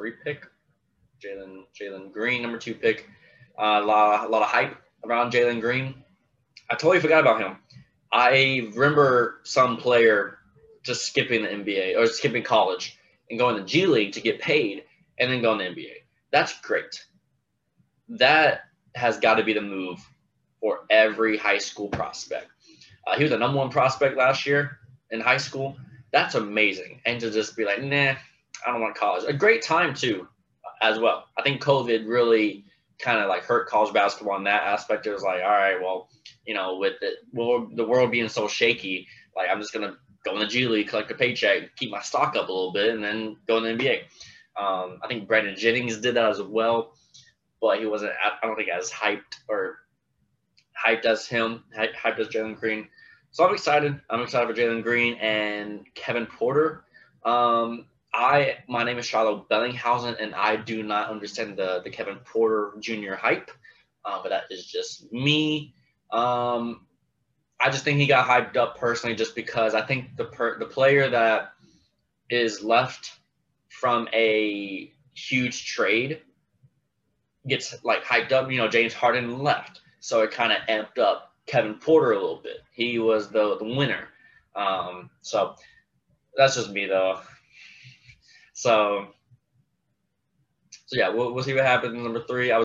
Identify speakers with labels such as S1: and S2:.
S1: three pick. Jalen Jalen Green, number two pick. Uh, a lot a lot of hype around Jalen Green. I totally forgot about him. I remember some player just skipping the NBA or skipping college and going to G League to get paid and then going to NBA. That's great. That has got to be the move for every high school prospect. Uh, he was the number one prospect last year in high school. That's amazing. And to just be like, nah, I don't want college. A great time too, as well. I think COVID really kind of like hurt college basketball in that aspect. It was like, all right, well, you know, with the world, the world being so shaky, like I'm just gonna go in the G League, collect a paycheck, keep my stock up a little bit, and then go in the NBA. Um, I think Brandon Jennings did that as well, but he wasn't. I don't think as hyped or hyped as him, hyped as Jalen Green. So I'm excited. I'm excited for Jalen Green and Kevin Porter. Um, I my name is Shiloh Bellinghausen, and I do not understand the the Kevin Porter Jr. hype, uh, but that is just me. Um, I just think he got hyped up personally, just because I think the per, the player that is left from a huge trade gets like hyped up. You know, James Harden left, so it kind of amped up Kevin Porter a little bit. He was the the winner. Um, so that's just me though. So, so yeah, we'll, we'll see what happens number three. I